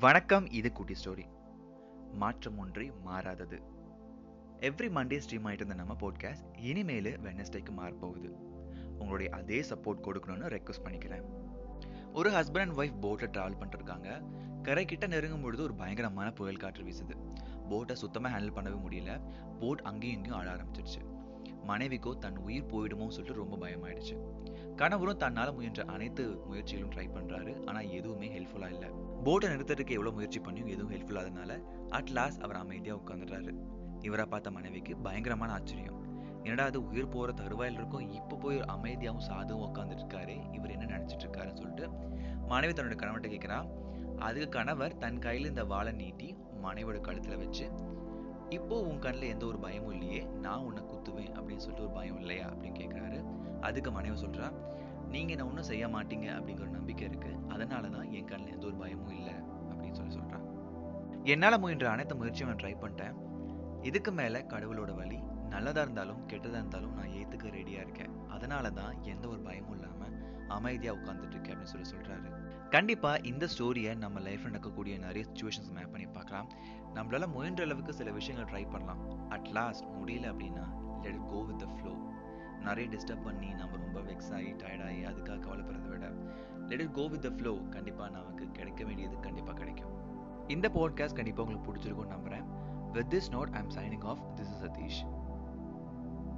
வணக்கம் இது குட்டி ஸ்டோரி. மாற்றம் ஒன்றே மாறாதது. எவ்ரி மண்டே ஸ்ட்ரீம் ஆகிட்டு இருந்த நம்ம போட்காஸ்ட் இனிமேல் வெனஸ்டேக்கு மாறப்போகுது. உங்களுடைய அதே சப்போர்ட் கொடுக்கணும்னு ரெக்வஸ்ட் பண்ணிக்கிறேன். ஒரு ஹஸ்பண்ட் அண்ட் ஒய்ஃப் போட்டில் ட்ராவல் பண்ணிருக்காங்க கரை கிட்ட நெருங்கும் பொழுது ஒரு பயங்கரமான புயல் காற்று வீசுது. போட்டை சுத்தமாக ஹேண்டில் பண்ணவே முடியல. போட் அங்கேயும் இங்கேயும் ஆட ஆரம்பிச்சிருச்சு. மனைவிக்கோ தன் உயிர் போயிடுமோ சொல்லிட்டு ரொம்ப பயமாயிடுச்சு. கணவரும் தன்னால் முயன்ற அனைத்து முயற்சிகளும் ட்ரை பண்ணுறாரு ஆனால் எதுவுமே ஹெல்ப்ஃபுல்லாக இல்லை. போட்டை நிறுத்துறதுக்கு எவ்வளோ முயற்சி பண்ணியும் எதுவும் ஹெல்ப்ஃபுல்லாதனால அட் லாஸ்ட் அவர் அமைதியாக உட்காந்துடுறாரு இவரை பார்த்த மனைவிக்கு பயங்கரமான ஆச்சரியம். என்னடா அது உயிர் போகிற தருவாயில் இருக்கும் இப்போ போய் ஒரு அமைதியாகவும் சாதுவும் உட்காந்துட்டு இருக்காரு இவர் என்ன நினச்சிட்டு இருக்காருன்னு சொல்லிட்டு மனைவி தன்னோட கணவர்கிட்ட கேட்குறா அதுக்கு கணவர் தன் கையில் இந்த வாழை நீட்டி மனைவியோட கழுத்தில் வச்சு இப்போ உன் கண்ணில் எந்த ஒரு பயமும் இல்லையே நான் உன்னை குத்துவேன் அப்படின்னு சொல்லிட்டு ஒரு பயம் இல்லையா அப்படின்னு கேட்குறாரு அதுக்கு மனைவி சொல்கிறா நீங்கள் என்ன ஒன்றும் செய்ய மாட்டீங்க அப்படிங்கிற ஒரு நம்பிக்கை இருக்குது அதனால தான் என் கண்ணில் எந்த ஒரு பயமும் இல்லை அப்படின்னு சொல்லி சொல்கிறான் என்னால் முயன்ற அனைத்து முயற்சியும் நான் ட்ரை பண்ணிட்டேன். இதுக்கு மேலே கடவுளோட வழி நல்லதாக இருந்தாலும் கெட்டதாக இருந்தாலும் நான் ஏற்றுக்க ரெடியாக இருக்கேன். அதனால தான் எந்த ஒரு பயமும் இல்லாமல் அமைதியாக உட்காந்துட்டு இருக்கேன் அப்படின்னு சொல்லி சொல்கிறாரு கண்டிப்பாக இந்த ஸ்டோரியை நம்ம லைஃப்பில் நடக்கக்கூடிய நிறைய சுச்சுவேஷன்ஸ் மேப் பண்ணி பார்க்கலாம். நம்மளால முயன்ற அளவுக்கு சில விஷயங்கள் ட்ரை பண்ணலாம். அட் லாஸ்ட் முடியல அப்படின்னா let go with the flow நிறைய டிஸ்டர்ப் பண்ணி நம்ம ரொம்ப வெக்ஸ் ஆகி டயர்டாகி அதுக்காக கவலைப்படுறத விட let it go with the flow கண்டிப்பாக நமக்கு கிடைக்க வேண்டியது கண்டிப்பாக கிடைக்கும். இந்த பாட்காஸ்ட் கண்டிப்பாக உங்களுக்கு பிடிச்சிருக்கும்னு நம்புகிறேன் with this note I'm signing off this is Sathish